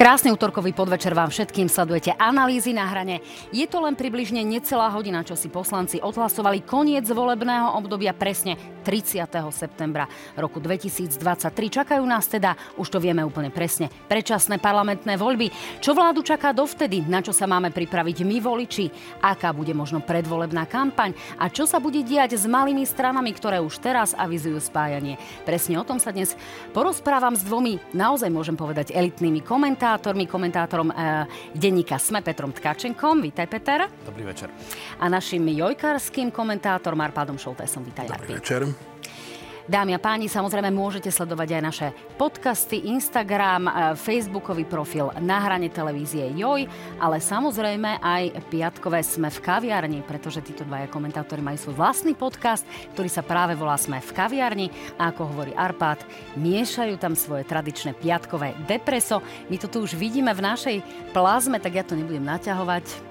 Krásny útorkový podvečer vám všetkým sledujete analýzy na hrane. Je to len približne necelá hodina, čo si poslanci odhlasovali koniec volebného obdobia presne 30. septembra roku 2023. Čakajú nás teda, už to vieme úplne presne, predčasné parlamentné voľby. Čo vládu čaká dovtedy? Na čo sa máme pripraviť my voliči? Aká bude možno predvolebná kampaň? A čo sa bude diať s malými stranami, ktoré už teraz avizujú spájanie? Presne o tom sa dnes porozprávam s dvomi, naozaj môžem povedať, elitnými komentármi komentátormi, komentátorom e, denníka Sme Petrom Tkačenkom. Vítaj, Peter. Dobrý večer. A našim jojkarským komentátorom Arpádom Šoltésom. Vítaj, Dobrý Arpi. večer. Dámy a páni, samozrejme môžete sledovať aj naše podcasty, Instagram, e, Facebookový profil na hrane televízie Joj, ale samozrejme aj piatkové sme v kaviarni, pretože títo dvaja komentátori majú svoj vlastný podcast, ktorý sa práve volá Sme v kaviarni a ako hovorí Arpad, miešajú tam svoje tradičné piatkové depreso. My to tu už vidíme v našej plazme, tak ja to nebudem naťahovať.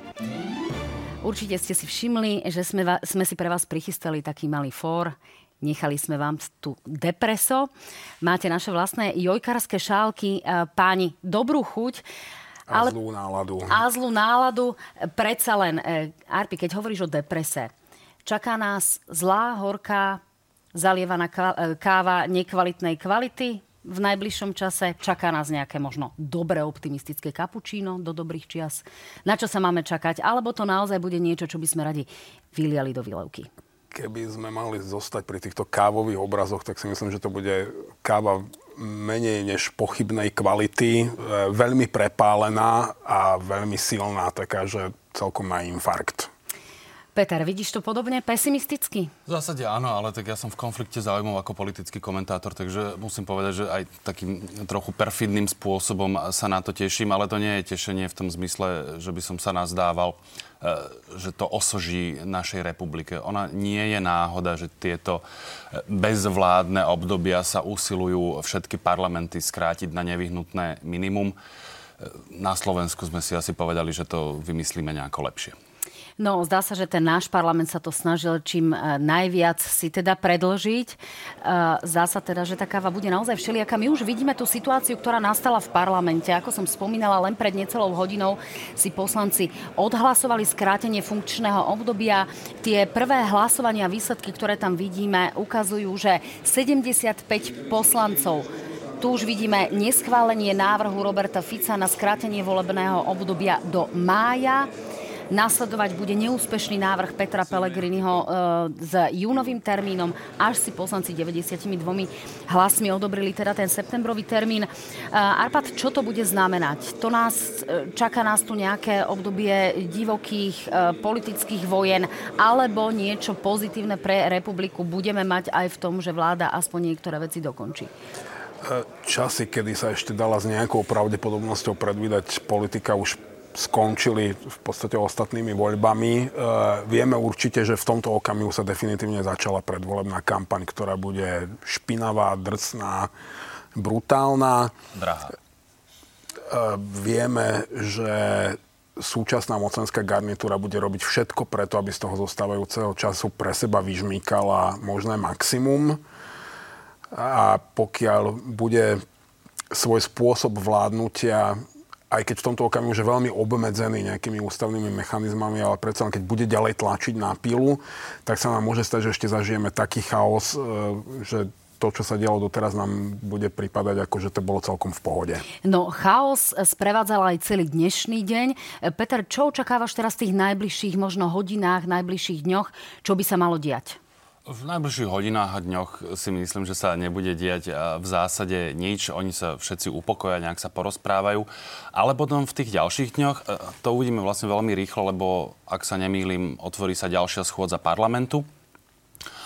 Určite ste si všimli, že sme, sme si pre vás prichystali taký malý fór. Nechali sme vám tu depreso. Máte naše vlastné jojkarské šálky. E, páni, dobrú chuť. A ale... zlú náladu. A zlú náladu. Predsa len, e, Arpi, keď hovoríš o deprese, čaká nás zlá, horká, zalievaná e, káva nekvalitnej kvality v najbližšom čase. Čaká nás nejaké možno dobré optimistické kapučíno do dobrých čias. Na čo sa máme čakať? Alebo to naozaj bude niečo, čo by sme radi vyliali do výlevky? Keby sme mali zostať pri týchto kávových obrazoch, tak si myslím, že to bude káva menej než pochybnej kvality, e, veľmi prepálená a veľmi silná, taká, že celkom má infarkt. Peter, vidíš to podobne pesimisticky? V zásade áno, ale tak ja som v konflikte záujmov ako politický komentátor, takže musím povedať, že aj takým trochu perfidným spôsobom sa na to teším, ale to nie je tešenie v tom zmysle, že by som sa nazdával, e, že to osoží našej republike. Ona nie je náhoda, že tieto e, bezvládne obdobia sa usilujú všetky parlamenty skrátiť na nevyhnutné minimum. E, na Slovensku sme si asi povedali, že to vymyslíme nejako lepšie. No, zdá sa, že ten náš parlament sa to snažil čím e, najviac si teda predlžiť. E, zdá sa teda, že tá káva bude naozaj všelijaká. My už vidíme tú situáciu, ktorá nastala v parlamente. Ako som spomínala, len pred necelou hodinou si poslanci odhlasovali skrátenie funkčného obdobia. Tie prvé hlasovania a výsledky, ktoré tam vidíme, ukazujú, že 75 poslancov tu už vidíme neschválenie návrhu Roberta Fica na skrátenie volebného obdobia do mája. Nasledovať bude neúspešný návrh Petra Pellegriniho e, s júnovým termínom, až si poslanci 92 hlasmi odobrili teda ten septembrový termín. E, Arpad, čo to bude znamenať? To nás, e, čaká nás tu nejaké obdobie divokých politických vojen alebo niečo pozitívne pre republiku budeme mať aj v tom, že vláda aspoň niektoré veci dokončí? časy, kedy sa ešte dala s nejakou pravdepodobnosťou predvídať politika už skončili v podstate ostatnými voľbami. E, vieme určite, že v tomto okamihu sa definitívne začala predvolebná kampaň, ktorá bude špinavá, drsná, brutálna. Drahá. E, vieme, že súčasná mocenská garnitúra bude robiť všetko preto, aby z toho zostávajúceho času pre seba vyžmýkala možné maximum. A pokiaľ bude svoj spôsob vládnutia aj keď v tomto okamihu už je veľmi obmedzený nejakými ústavnými mechanizmami, ale predsa keď bude ďalej tlačiť na pilu, tak sa nám môže stať, že ešte zažijeme taký chaos, e, že to, čo sa dialo doteraz, nám bude pripadať ako, že to bolo celkom v pohode. No, chaos sprevádzal aj celý dnešný deň. Peter, čo očakávaš teraz v tých najbližších možno hodinách, najbližších dňoch? Čo by sa malo diať? V najbližších hodinách a dňoch si myslím, že sa nebude diať v zásade nič. Oni sa všetci upokoja, nejak sa porozprávajú. Ale potom v tých ďalších dňoch, e, to uvidíme vlastne veľmi rýchlo, lebo ak sa nemýlim, otvorí sa ďalšia schôdza parlamentu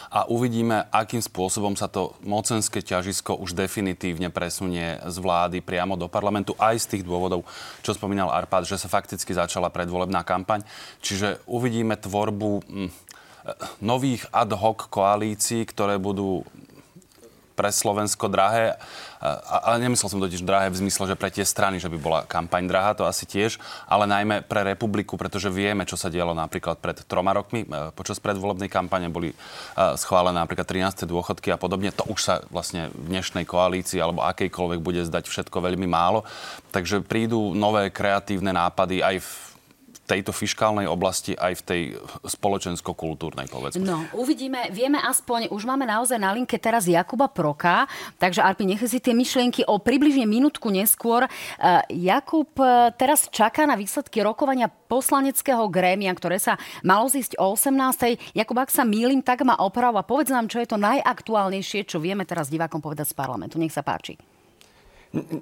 a uvidíme, akým spôsobom sa to mocenské ťažisko už definitívne presunie z vlády priamo do parlamentu, aj z tých dôvodov, čo spomínal Arpad, že sa fakticky začala predvolebná kampaň. Čiže uvidíme tvorbu hm, nových ad hoc koalícií, ktoré budú pre Slovensko drahé. A, a nemyslel som totiž drahé v zmysle, že pre tie strany, že by bola kampaň drahá, to asi tiež, ale najmä pre republiku, pretože vieme, čo sa dialo napríklad pred troma rokmi. E, počas predvolebnej kampane boli e, schválené napríklad 13. dôchodky a podobne. To už sa vlastne v dnešnej koalícii alebo akejkoľvek bude zdať všetko veľmi málo. Takže prídu nové kreatívne nápady aj v tejto fiskálnej oblasti aj v tej spoločensko-kultúrnej, povedzme. No, uvidíme, vieme aspoň, už máme naozaj na linke teraz Jakuba Proka, takže Arpi, nechaj si tie myšlienky o približne minútku neskôr. Uh, Jakub uh, teraz čaká na výsledky rokovania poslaneckého grémia, ktoré sa malo zísť o 18. Jakub, ak sa mýlim, tak ma oprav a povedz nám, čo je to najaktuálnejšie, čo vieme teraz divákom povedať z parlamentu. Nech sa páči.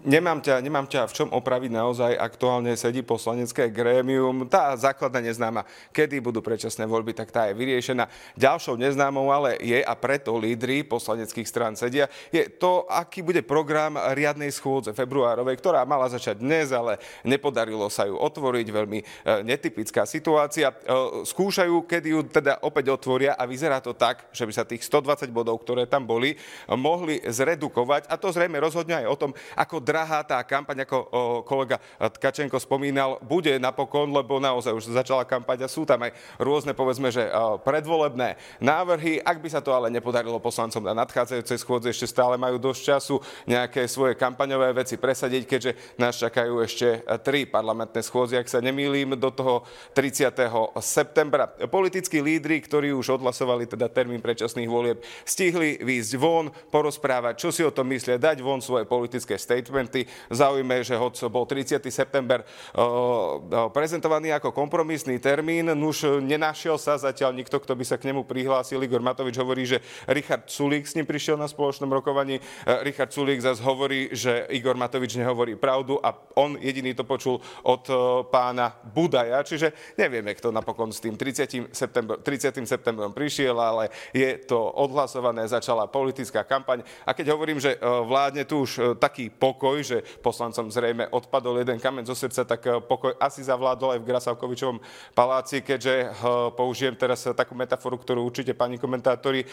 Nemám ťa, nemám ťa v čom opraviť naozaj. Aktuálne sedí poslanecké grémium. Tá základná neznáma, kedy budú predčasné voľby, tak tá je vyriešená. Ďalšou neznámou ale je, a preto lídry poslaneckých strán sedia, je to, aký bude program riadnej schôdze februárovej, ktorá mala začať dnes, ale nepodarilo sa ju otvoriť. Veľmi e, netypická situácia. E, skúšajú, kedy ju teda opäť otvoria a vyzerá to tak, že by sa tých 120 bodov, ktoré tam boli, mohli zredukovať. A to zrejme rozhodne aj o tom, ako drahá tá kampaň, ako kolega Tkačenko spomínal, bude napokon, lebo naozaj už začala kampaň a sú tam aj rôzne, povedzme, že predvolebné návrhy. Ak by sa to ale nepodarilo poslancom na nadchádzajúcej schôdze, ešte stále majú dosť času nejaké svoje kampaňové veci presadiť, keďže nás čakajú ešte tri parlamentné schôdze, ak sa nemýlim, do toho 30. septembra. Politickí lídry, ktorí už odhlasovali teda termín predčasných volieb, stihli výjsť von, porozprávať, čo si o tom myslia, dať von svoje politické statementy. Zaujme, že hoď bol 30. september eh, eh, prezentovaný ako kompromisný termín, už nenašiel sa zatiaľ nikto, kto by sa k nemu prihlásil. Igor Matovič hovorí, že Richard Sulík s ním prišiel na spoločnom rokovaní. Eh, Richard Sulík zase hovorí, že Igor Matovič nehovorí pravdu a on jediný to počul od pána Budaja. Čiže nevieme, kto napokon s tým 30. September, 30. septembrom prišiel, ale je to odhlasované, začala politická kampaň. A keď hovorím, že vládne tu už taký pokoj, že poslancom zrejme odpadol jeden kamen zo srdca, tak eh, pokoj asi zavládol aj v Grasavkovičovom paláci, keďže eh, použijem teraz takú metaforu, ktorú určite pani komentátori eh,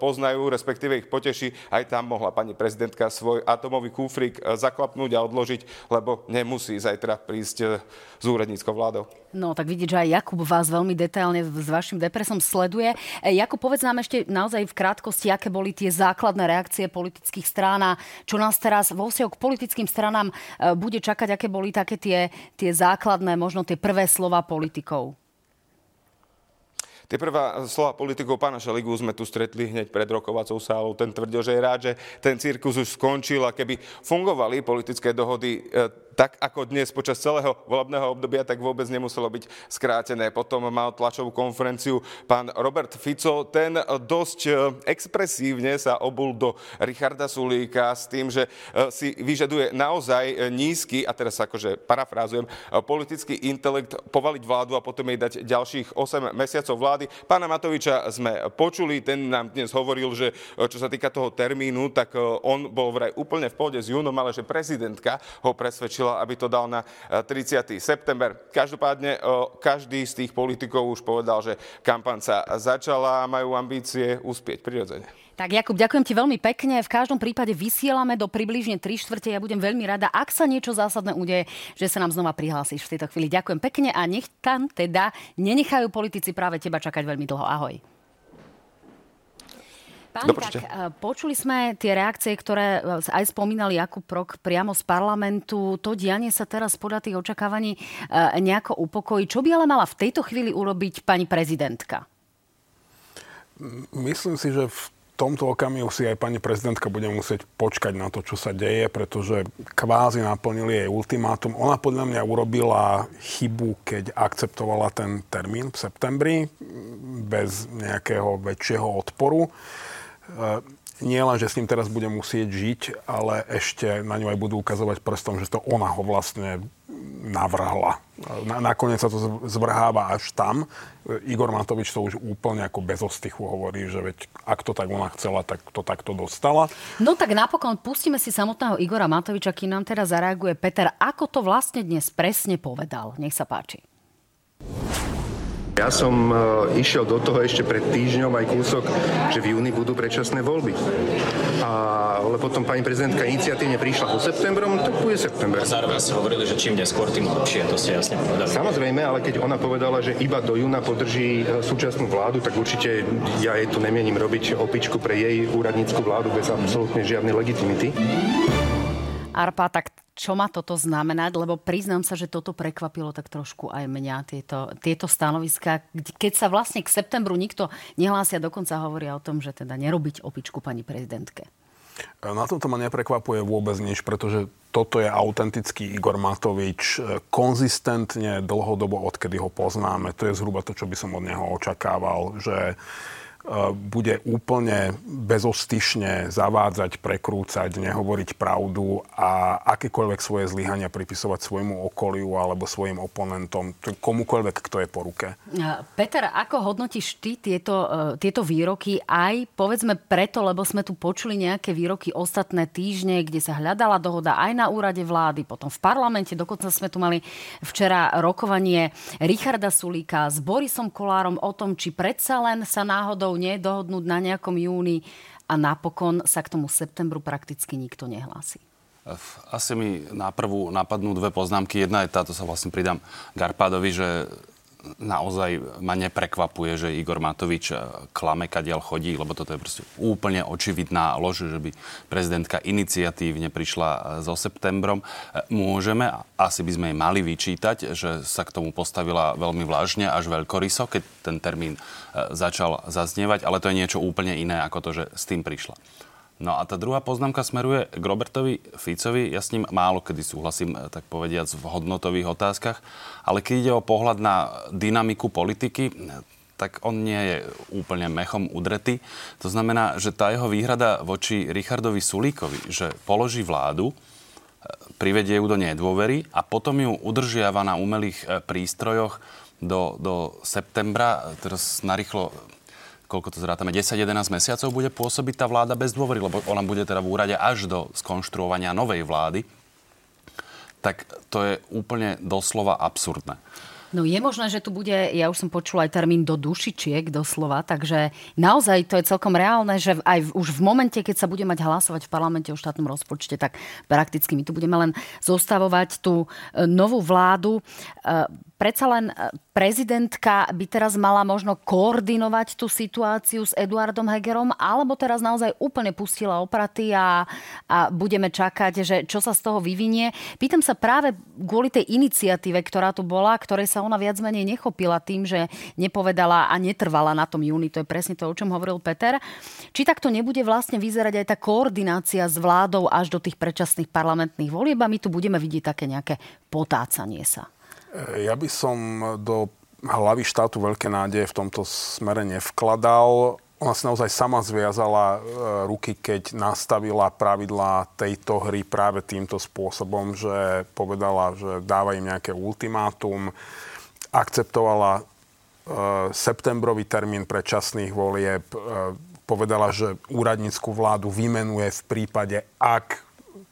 poznajú, respektíve ich poteší. Aj tam mohla pani prezidentka svoj atomový kúfrik zaklapnúť a odložiť, lebo nemusí zajtra prísť s úradníckou vládou. No, tak vidíte, že aj Jakub vás veľmi detailne s vašim depresom sleduje. Jakub, povedz nám ešte naozaj v krátkosti, aké boli tie základné reakcie politických strán a čo nás teraz vo k politickým stranám e, bude čakať, aké boli také tie, tie základné, možno tie prvé slova politikov? Tie prvá slova politikov pána Šeligu sme tu stretli hneď pred rokovacou sálou. Ten tvrdil, že je rád, že ten cirkus už skončil a keby fungovali politické dohody e, tak ako dnes počas celého volebného obdobia, tak vôbec nemuselo byť skrátené. Potom mal tlačovú konferenciu pán Robert Fico. Ten dosť e, expresívne sa obul do Richarda Sulíka s tým, že e, si vyžaduje naozaj nízky, a teraz akože parafrázujem, politický intelekt povaliť vládu a potom jej dať ďalších 8 mesiacov vlády. Pána Matoviča sme počuli, ten nám dnes hovoril, že e, čo sa týka toho termínu, tak on bol vraj úplne v pôde s júnom, ale že prezidentka ho presvedčila tlačila, aby to dal na 30. Eh, september. Každopádne eh, každý z tých politikov už povedal, že kampaň sa začala a majú ambície uspieť prirodzene. Tak Jakub, ďakujem ti veľmi pekne. V každom prípade vysielame do približne 3 štvrte. Ja budem veľmi rada, ak sa niečo zásadné udeje, že sa nám znova prihlásiš v tejto chvíli. Ďakujem pekne a nech tam teda nenechajú politici práve teba čakať veľmi dlho. Ahoj. Pán, tak eh, počuli sme tie reakcie, ktoré eh, aj spomínal Jakub Prok priamo z parlamentu. To dianie sa teraz podľa tých očakávaní eh, nejako upokojí. Čo by ale mala v tejto chvíli urobiť pani prezidentka? Myslím si, že v tomto okamihu si aj pani prezidentka bude musieť počkať na to, čo sa deje, pretože kvázi naplnili jej ultimátum. Ona podľa mňa urobila chybu, keď akceptovala ten termín v septembri bez nejakého väčšieho odporu. E, nie len, že s ním teraz bude musieť žiť, ale ešte na ňu aj budú ukazovať prstom, že to ona ho vlastne navrhla. Na, nakoniec sa to zvrháva až tam. Igor Matovič to už úplne ako bez ostychu hovorí, že veď ak to tak ona chcela, tak to takto dostala. No tak napokon pustíme si samotného Igora Matoviča, kým nám teraz zareaguje Peter. Ako to vlastne dnes presne povedal? Nech sa páči. Ja som e, išiel do toho ešte pred týždňom aj kúsok, že v júni budú predčasné voľby. A ale potom pani prezidentka iniciatívne prišla so septembrom, tak bude september. A zároveň ste hovorili, že čím neskôr, tým lepšie, to ste jasne povedali. Samozrejme, ale keď ona povedala, že iba do júna podrží e, súčasnú vládu, tak určite ja jej tu nemienim robiť opičku pre jej úradnícku vládu bez absolútne žiadnej legitimity. Arpa, tak čo má toto znamenať, lebo priznám sa, že toto prekvapilo tak trošku aj mňa, tieto, tieto stanoviska. Keď sa vlastne k septembru nikto nehlásia, dokonca hovoria o tom, že teda nerobiť opičku pani prezidentke. Na tomto ma neprekvapuje vôbec nič, pretože toto je autentický Igor Matovič konzistentne dlhodobo, odkedy ho poznáme. To je zhruba to, čo by som od neho očakával, že bude úplne bezostyšne zavádzať, prekrúcať, nehovoriť pravdu a akékoľvek svoje zlyhania pripisovať svojmu okoliu alebo svojim oponentom, komukoľvek, kto je po ruke. Peter, ako hodnotíš ty tieto, e, tieto výroky aj, povedzme preto, lebo sme tu počuli nejaké výroky ostatné týždne, kde sa hľadala dohoda aj na úrade vlády, potom v parlamente, dokonca sme tu mali včera rokovanie Richarda Sulíka s Borisom Kolárom o tom, či predsa len sa náhodou nie dohodnúť na nejakom júni a napokon sa k tomu septembru prakticky nikto nehlási. Asi mi na prvú napadnú dve poznámky. Jedna je táto, sa vlastne pridám Garpádovi, že naozaj ma neprekvapuje, že Igor Matovič eh, klame, kadiaľ chodí, lebo toto je proste úplne očividná lož, že by prezidentka iniciatívne prišla eh, so septembrom. Eh, môžeme, asi by sme jej mali vyčítať, že sa k tomu postavila veľmi vlážne až veľkoryso, keď ten termín začal zaznievať, ale to je niečo úplne iné ako to, že s tým prišla. No a tá druhá poznámka smeruje k Robertovi Ficovi. Ja s ním málo kedy súhlasím, eh, tak povediac, v hodnotových otázkach, ale keď ide o pohľad na dynamiku politiky, tak on nie je úplne mechom udretý. To znamená, že tá jeho výhrada voči Richardovi Sulíkovi, že položí vládu, eh, privedie ju do nedôvery a potom ju udržiava na umelých eh, prístrojoch do, do septembra. Teraz narýchlo koľko to zrátame, 10-11 mesiacov bude pôsobiť tá vláda bez dôvery, lebo ona bude teda v úrade až do skonštruovania novej vlády, tak to je úplne doslova absurdné. No je možné, že tu bude, ja už som počula aj termín do dušičiek doslova, takže naozaj to je celkom reálne, že aj v, už v momente, keď sa bude mať hlasovať v parlamente o štátnom rozpočte, tak prakticky my tu budeme len zostavovať tú e, novú vládu. Predsa len e, prezidentka by teraz mala možno koordinovať tú situáciu s Eduardom Hegerom, alebo teraz naozaj úplne pustila opraty a, a budeme čakať, že čo sa z toho vyvinie. Pýtam sa práve kvôli tej iniciatíve, ktorá tu bola, ktorej sa ona viac menej nechopila tým, že nepovedala a netrvala na tom júni. To je presne to, o čom hovoril Peter. Či takto nebude vlastne vyzerať aj tá koordinácia s vládou až do tých predčasných parlamentných volieb a my tu budeme vidieť také nejaké potácanie sa. Ja by som do hlavy štátu veľké nádeje v tomto smere nevkladal. Ona si naozaj sama zviazala e, ruky, keď nastavila pravidlá tejto hry práve týmto spôsobom, že povedala, že dáva im nejaké ultimátum, akceptovala e, septembrový termín predčasných volieb, e, povedala, že úradnícku vládu vymenuje v prípade, ak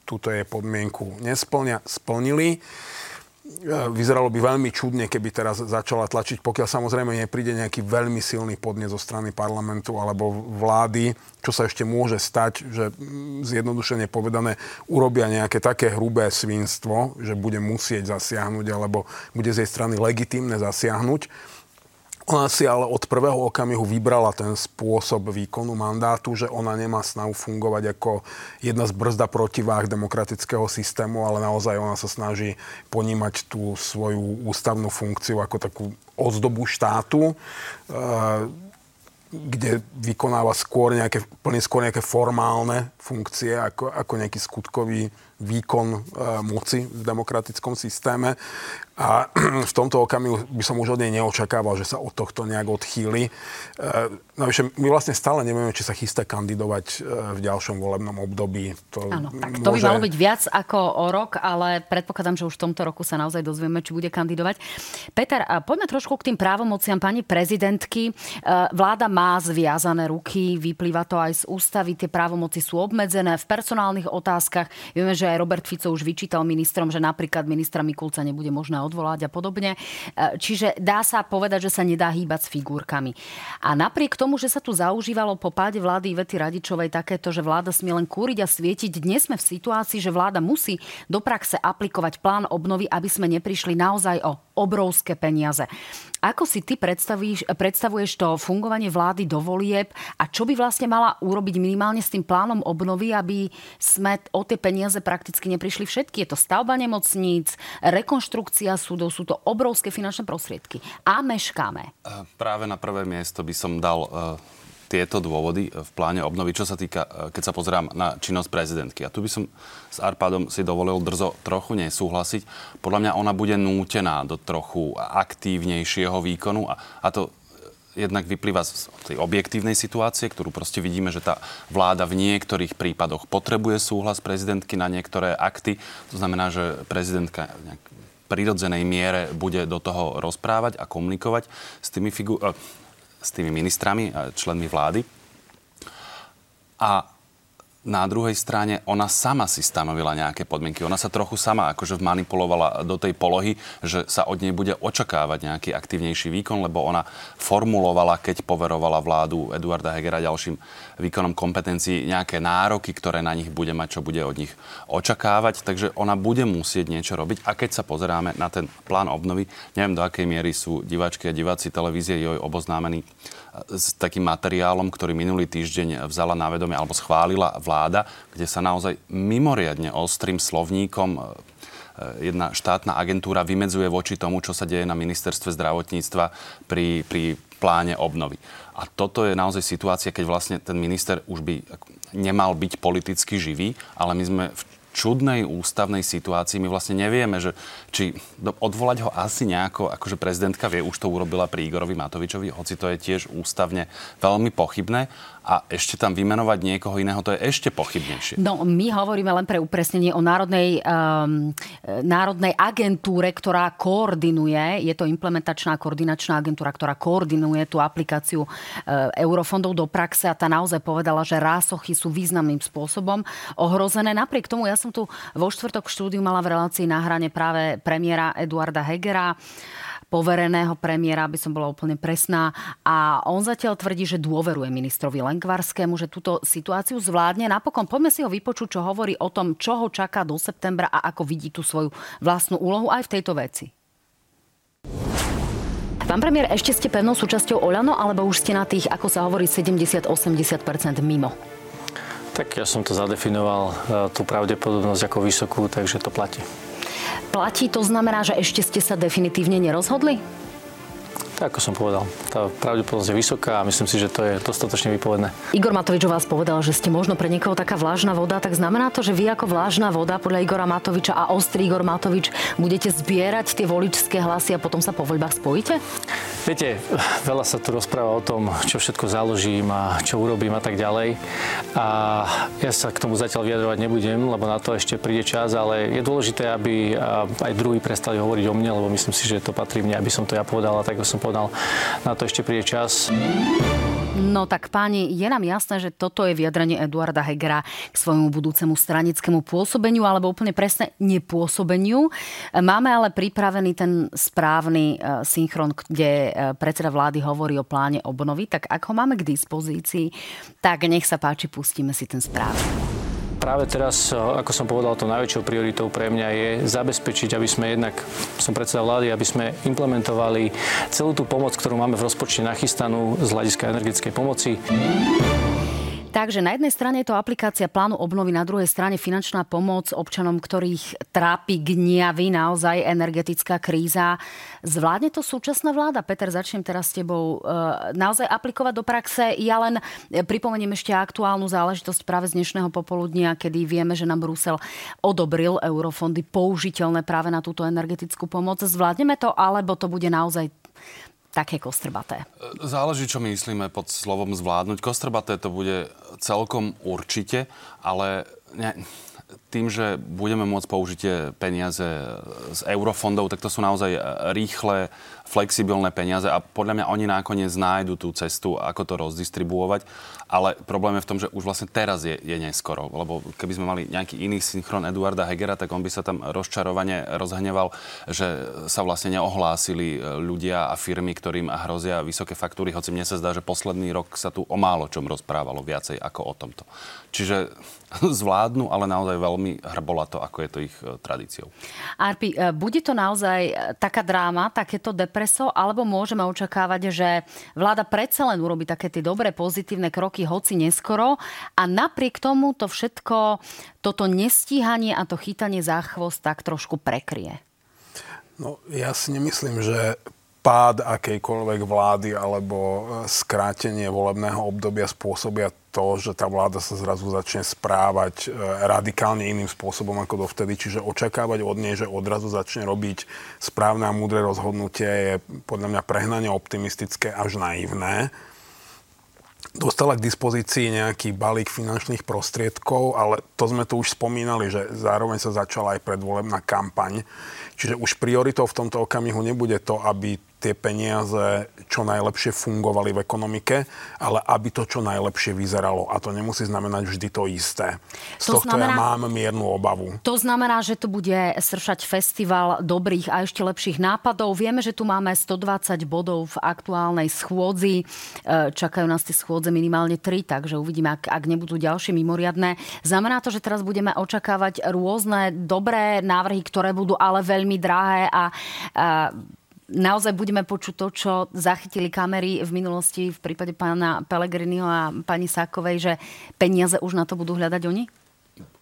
túto je podmienku nesplňa, splnili. Vyzeralo by veľmi čudne, keby teraz začala tlačiť, pokiaľ samozrejme nepríde nejaký veľmi silný podnet zo strany parlamentu alebo vlády, čo sa ešte môže stať, že mm, zjednodušene povedané urobia nejaké také hrubé svinstvo, že bude musieť zasiahnuť alebo bude z jej strany legitimné zasiahnuť ona si ale od prvého okamihu vybrala ten spôsob výkonu mandátu, že ona nemá snahu fungovať ako jedna z brzda protiváh demokratického systému, ale naozaj ona sa snaží ponímať tú svoju ústavnú funkciu ako takú ozdobu štátu, eh, kde vykonáva skôr nejaké, plne skôr nejaké formálne funkcie ako, ako nejaký skutkový výkon e, moci v demokratickom systéme. A v tomto okamihu by som už od nej neočakával, že sa od tohto nejak odchýli. E, navyše, my vlastne stále nevieme, či sa chystá kandidovať e, v ďalšom volebnom období. To, Áno, tak to môže... by malo byť viac ako o rok, ale predpokladám, že už v tomto roku sa naozaj dozvieme, či bude kandidovať. Peter, poďme trošku k tým právomociam pani prezidentky. Vláda má zviazané ruky, vyplýva to aj z ústavy, tie právomoci sú obmedzené v personálnych otázkach. Vieme, že aj Robert Fico už vyčítal ministrom, že napríklad ministra Mikulca nebude možné odvolať a podobne. E, čiže dá sa povedať, že sa nedá hýbať s figurkami. A napriek tomu, že sa tu zaužívalo po páde vlády Ivety Radičovej takéto, že vláda smie len kúriť a svietiť. Dnes sme v situácii, že vláda musí do praxe aplikovať plán obnovy, aby sme neprišli naozaj o obrovské peniaze. Ako si ty predstavuješ to fungovanie vlády do volieb a čo by vlastne mala urobiť minimálne s tým plánom obnovy, aby sme o tie peniaze prakticky neprišli všetky? Je to stavba nemocníc, rekonštrukcia súdov, sú to obrovské finančné prostriedky. A meškáme. Práve na prvé miesto by som dal tieto dôvody v pláne obnovy, čo sa týka, e, keď sa pozerám na činnosť prezidentky. A tu by som s Arpádom si dovolil drzo trochu nesúhlasiť. Podľa mňa ona bude nútená do trochu aktívnejšieho výkonu a, a to jednak vyplýva z tej objektívnej situácie, ktorú proste vidíme, že tá vláda v niektorých prípadoch potrebuje súhlas prezidentky na niektoré akty. To znamená, že prezidentka v prirodzenej miere bude do toho rozprávať a komunikovať s tými figu- s tými ministrami, členmi vlády. A na druhej strane ona sama si stanovila nejaké podmienky. Ona sa trochu sama akože manipulovala do tej polohy, že sa od nej bude očakávať nejaký aktívnejší výkon, lebo ona formulovala, keď poverovala vládu Eduarda Hegera ďalším výkonom kompetencií, nejaké nároky, ktoré na nich bude mať, čo bude od nich očakávať. Takže ona bude musieť niečo robiť. A keď sa pozeráme na ten plán obnovy, neviem do akej miery sú diváčky a diváci televízie joj oboznámení s takým materiálom, ktorý minulý týždeň vzala na vedomie alebo schválila vláda, kde sa naozaj mimoriadne ostrým slovníkom e, jedna štátna agentúra vymedzuje voči tomu, čo sa deje na ministerstve zdravotníctva pri, pri pláne obnovy. A toto je naozaj situácia, keď vlastne ten minister už by nemal byť politicky živý, ale my sme v čudnej ústavnej situácii. My vlastne nevieme, že či odvolať ho asi nejako, akože prezidentka vie, už to urobila pri Igorovi Matovičovi, hoci to je tiež ústavne veľmi pochybné, a ešte tam vymenovať niekoho iného, to je ešte pochybnejšie. No, my hovoríme len pre upresnenie o národnej, um, národnej agentúre, ktorá koordinuje, je to implementačná koordinačná agentúra, ktorá koordinuje tú aplikáciu uh, eurofondov do praxe a tá naozaj povedala, že rásochy sú významným spôsobom ohrozené. Napriek tomu, ja som tu vo štvrtok štúdiu mala v relácii na hrane práve premiéra Eduarda Hegera povereného premiéra, aby som bola úplne presná. A on zatiaľ tvrdí, že dôveruje ministrovi Lenkvarskému, že túto situáciu zvládne. Napokon poďme si ho vypočuť, čo hovorí o tom, čo ho čaká do septembra a ako vidí tú svoju vlastnú úlohu aj v tejto veci. Pán premiér, ešte ste pevnou súčasťou Oľano, alebo už ste na tých, ako sa hovorí, 70-80% mimo? Tak ja som to zadefinoval, e, tú pravdepodobnosť ako vysokú, takže to platí platí, to znamená, že ešte ste sa definitívne nerozhodli? Ako som povedal, tá pravdepodobnosť je vysoká a myslím si, že to je dostatočne vypovedné. Igor Matovič o vás povedal, že ste možno pre niekoho taká vlážna voda, tak znamená to, že vy ako vlážna voda podľa Igora Matoviča a ostrý Igor Matovič budete zbierať tie voličské hlasy a potom sa po voľbách spojíte? Viete, veľa sa tu rozpráva o tom, čo všetko založím a čo urobím a tak ďalej. A ja sa k tomu zatiaľ vyjadrovať nebudem, lebo na to ešte príde čas, ale je dôležité, aby aj druhí prestali hovoriť o mne, lebo myslím si, že to patrí mne, aby som to ja povedal a tak som povedal, na to ešte príde čas. No tak páni, je nám jasné, že toto je vyjadrenie Eduarda Hegera k svojmu budúcemu stranickému pôsobeniu, alebo úplne presne nepôsobeniu. Máme ale pripravený ten správny e, synchron, kde e, predseda vlády hovorí o pláne obnovy, tak ak ho máme k dispozícii, tak nech sa páči, pustíme si ten správny práve teraz, eh, ako som povedal, to najväčšou prioritou pre mňa je zabezpečiť, aby sme jednak, som predseda vlády, aby sme implementovali celú tú pomoc, ktorú máme v rozpočte nachystanú z hľadiska energetickej pomoci. Takže na jednej strane je to aplikácia plánu obnovy, na druhej strane finančná pomoc občanom, ktorých trápi gniavy, naozaj energetická kríza. Zvládne to súčasná vláda? Peter, začnem teraz s tebou. E, naozaj aplikovať do praxe? Ja len pripomeniem ešte aktuálnu záležitosť práve z dnešného popoludnia, kedy vieme, že nám Brusel odobril eurofondy použiteľné práve na túto energetickú pomoc. Zvládneme to, alebo to bude naozaj také kostrbaté? Záleží, čo myslíme pod slovom zvládnuť. Kostrbaté to bude celkom určite, ale ne, tým, že budeme môcť použitie peniaze z eurofondov, tak to sú naozaj rýchle, flexibilné peniaze a podľa mňa oni nakoniec nájdu tú cestu, ako to rozdistribuovať. Ale problém je v tom, že už vlastne teraz je, je neskoro. Lebo keby sme mali nejaký iný synchron Eduarda Hegera, tak on by sa tam rozčarovane rozhneval, že sa vlastne neohlásili ľudia a firmy, ktorým hrozia vysoké faktúry. Hoci mne sa zdá, že posledný rok sa tu o málo čom rozprávalo viacej ako o tomto. Čiže zvládnu, ale naozaj veľmi hrbolato, ako je to ich e, tradíciou. Arpi, e, bude to naozaj e, taká dráma, takéto depreso, alebo môžeme očakávať, že vláda predsa len urobí také tie dobré, pozitívne kroky, hoci neskoro a napriek tomu to všetko, toto nestíhanie a to chytanie za chvost tak trošku prekrie? No, ja si nemyslím, že pád akejkoľvek vlády alebo e, skrátenie volebného obdobia spôsobia to, že tá vláda sa zrazu začne správať e, radikálne iným spôsobom ako dovtedy. Čiže očakávať od nej, že odrazu začne robiť správne a múdre rozhodnutie je podľa mňa prehnane optimistické až naivné dostala k dispozícii nejaký balík finančných prostriedkov, ale to sme tu už spomínali, že zároveň sa začala aj predvolebná kampaň. Čiže už prioritou v tomto okamihu nebude to, aby tie peniaze čo najlepšie fungovali v ekonomike, ale aby to čo najlepšie vyzeralo. A to nemusí znamenať vždy to isté. Z to tohto znamená, ja mám miernu obavu. To znamená, že tu bude sršať festival dobrých a ešte lepších nápadov. Vieme, že tu máme 120 bodov v aktuálnej schôdzi. E, čakajú nás tie schôdze minimálne 3, takže uvidíme, ak, ak nebudú ďalšie mimoriadné. Znamená to, že teraz budeme očakávať rôzne dobré návrhy, ktoré budú ale veľmi drahé a, a naozaj budeme počuť to, čo zachytili kamery v minulosti v prípade pána Pelegriniho a pani Sákovej, že peniaze už na to budú hľadať oni?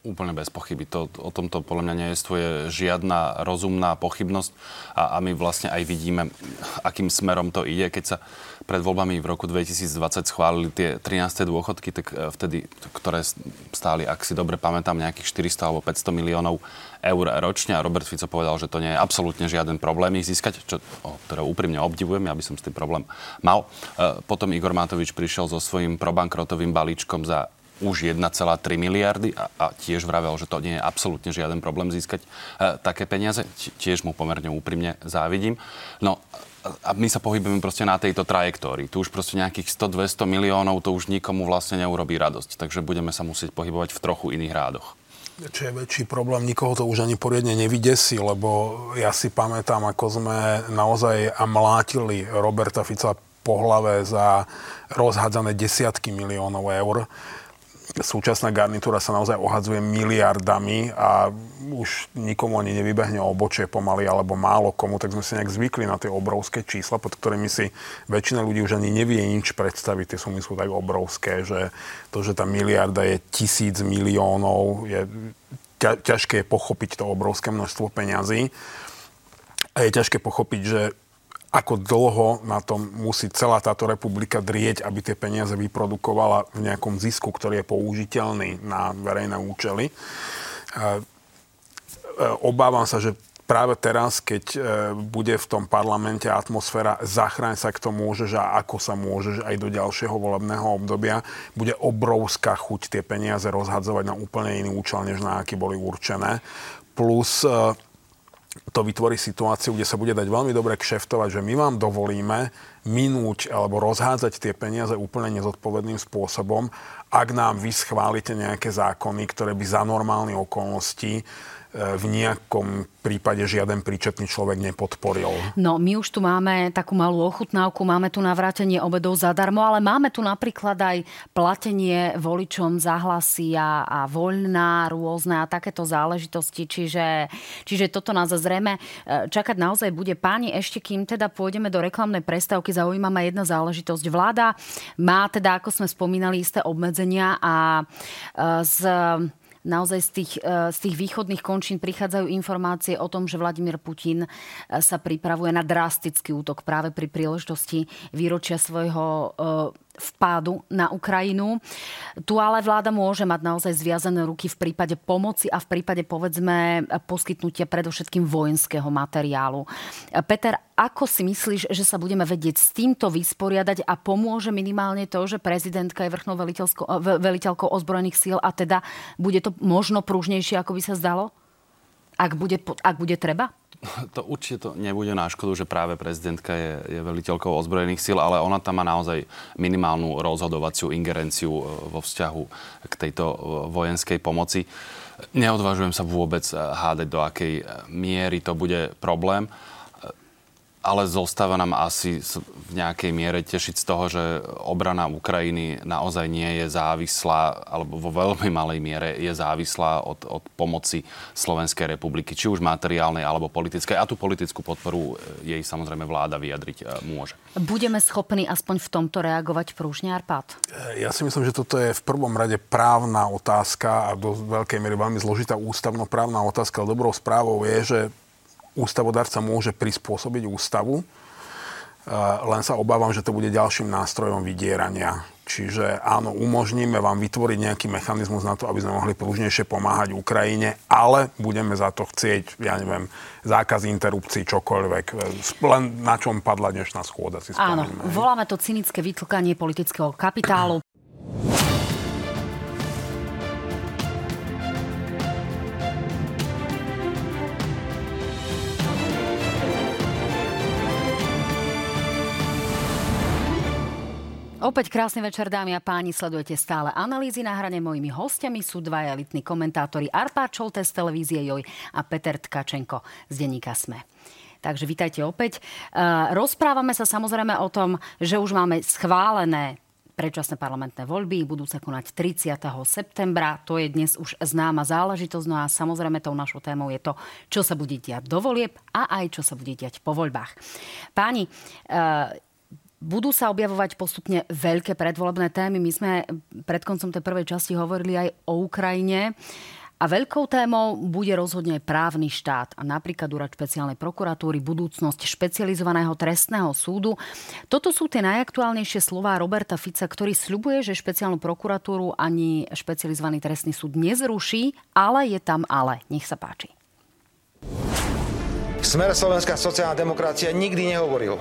Úplne bez pochyby. To, o tomto podľa mňa nie je žiadna rozumná pochybnosť a, a my vlastne aj vidíme, akým smerom to ide. Keď sa pred voľbami v roku 2020 schválili tie 13. dôchodky, tak e, vtedy, ktoré stáli, ak si dobre pamätám, nejakých 400 alebo 500 miliónov eur ročne a Robert Fico povedal, že to nie je absolútne žiaden problém ich získať, čo o, teda úprimne obdivujem, ja by som s tým problém mal. E, potom Igor Matovič prišiel so svojím probankrotovým balíčkom za už 1,3 miliardy a, a tiež vravel, že to nie je absolútne žiaden problém získať e, také peniaze. Tiež mu pomerne úprimne závidím. No a my sa pohybujeme proste na tejto trajektórii. Tu už proste nejakých 100-200 miliónov to už nikomu vlastne neurobí radosť. Takže budeme sa musieť pohybovať v trochu iných rádoch. Čo je väčší problém, nikoho to už ani poriadne nevydesí, lebo ja si pamätám, ako sme naozaj mlátili Roberta Fica po hlave za rozhádzané desiatky miliónov eur súčasná garnitúra sa naozaj ohadzuje miliardami a už nikomu ani nevybehne obočie pomaly alebo málo komu, tak sme si nejak zvykli na tie obrovské čísla, pod ktorými si väčšina ľudí už ani nevie nič predstaviť. Tie sumy sú tak obrovské, že to, že tá miliarda je tisíc miliónov, je ťažké pochopiť to obrovské množstvo peňazí. A je ťažké pochopiť, že ako dlho na tom musí celá táto republika drieť, aby tie peniaze vyprodukovala v nejakom zisku, ktorý je použiteľný na verejné účely. E, e, obávam sa, že práve teraz, keď e, bude v tom parlamente atmosféra zachráň sa k tomu môžeš a ako sa môžeš aj do ďalšieho volebného obdobia, bude obrovská chuť tie peniaze rozhadzovať na úplne iný účel, než na aký boli určené. Plus to vytvorí situáciu, kde sa bude dať veľmi dobre kšeftovať, že my vám dovolíme minúť alebo rozhádzať tie peniaze úplne nezodpovedným spôsobom, ak nám vy schválite nejaké zákony, ktoré by za normálne okolnosti v nejakom prípade žiaden príčetný človek nepodporil. No, my už tu máme takú malú ochutnávku, máme tu navrátenie obedov zadarmo, ale máme tu napríklad aj platenie voličom za hlasy a, a voľná rôzne a takéto záležitosti, čiže, čiže toto nás zrejme e, čakať naozaj bude. Páni, ešte kým teda pôjdeme do reklamnej prestávky, zaujíma ma jedna záležitosť. Vláda má teda, ako sme spomínali, isté obmedzenia a e, z naozaj z tých, e, z tých východných končín prichádzajú informácie o tom, že Vladimír Putin e, sa pripravuje na drastický útok práve pri príležitosti výročia svojho e, vpádu na Ukrajinu. Tu ale vláda môže mať naozaj zviazané ruky v prípade pomoci a v prípade, povedzme, poskytnutia predovšetkým vojenského materiálu. Peter, ako si myslíš, že sa budeme vedieť s týmto vysporiadať a pomôže minimálne to, že prezidentka je vrchnou veliteľkou ozbrojených síl a teda bude to možno pružnejšie, ako by sa zdalo? Ak bude, ak bude treba? To určite to nebude na škodu, že práve prezidentka je, je veliteľkou ozbrojených síl, ale ona tam má naozaj minimálnu rozhodovaciu ingerenciu e, vo vzťahu k tejto e, vojenskej pomoci. Neodvážujem sa vôbec e, hádať, do akej miery to bude problém ale zostáva nám asi v nejakej miere tešiť z toho, že obrana Ukrajiny naozaj nie je závislá, alebo vo veľmi malej miere je závislá od, od pomoci Slovenskej republiky, či už materiálnej alebo politickej. A tú politickú podporu e, jej samozrejme vláda vyjadriť e, môže. Budeme schopní aspoň v tomto reagovať prúžne, Arpad? Ja si myslím, že toto je v prvom rade právna otázka a do veľkej miery veľmi zložitá ústavnoprávna otázka. Ale dobrou správou je, že ústavodárca môže prispôsobiť ústavu, len sa obávam, že to bude ďalším nástrojom vydierania. Čiže áno, umožníme vám vytvoriť nejaký mechanizmus na to, aby sme mohli prúžnejšie pomáhať Ukrajine, ale budeme za to chcieť, ja neviem, zákaz interrupcií, čokoľvek. Len na čom padla dnešná schôda, si Áno, voláme to cynické vytlkanie politického kapitálu. Opäť krásny večer, dámy a páni. Sledujete stále analýzy na hrane. Mojimi hostiami sú dva elitní komentátori Arpá Čolte z televízie Joj a Peter Tkačenko z denníka Sme. Takže vítajte opäť. Rozprávame sa samozrejme o tom, že už máme schválené predčasné parlamentné voľby, budú sa konať 30. septembra. To je dnes už známa záležitosť. No a samozrejme tou našou témou je to, čo sa bude diať do volieb a aj čo sa bude diať po voľbách. Páni, budú sa objavovať postupne veľké predvolebné témy. My sme pred koncom tej prvej časti hovorili aj o Ukrajine. A veľkou témou bude rozhodne právny štát a napríklad úrad špeciálnej prokuratúry, budúcnosť špecializovaného trestného súdu. Toto sú tie najaktuálnejšie slová Roberta Fica, ktorý sľubuje, že špeciálnu prokuratúru ani špecializovaný trestný súd nezruší, ale je tam ale. Nech sa páči. Smer Slovenská sociálna demokracia nikdy nehovoril,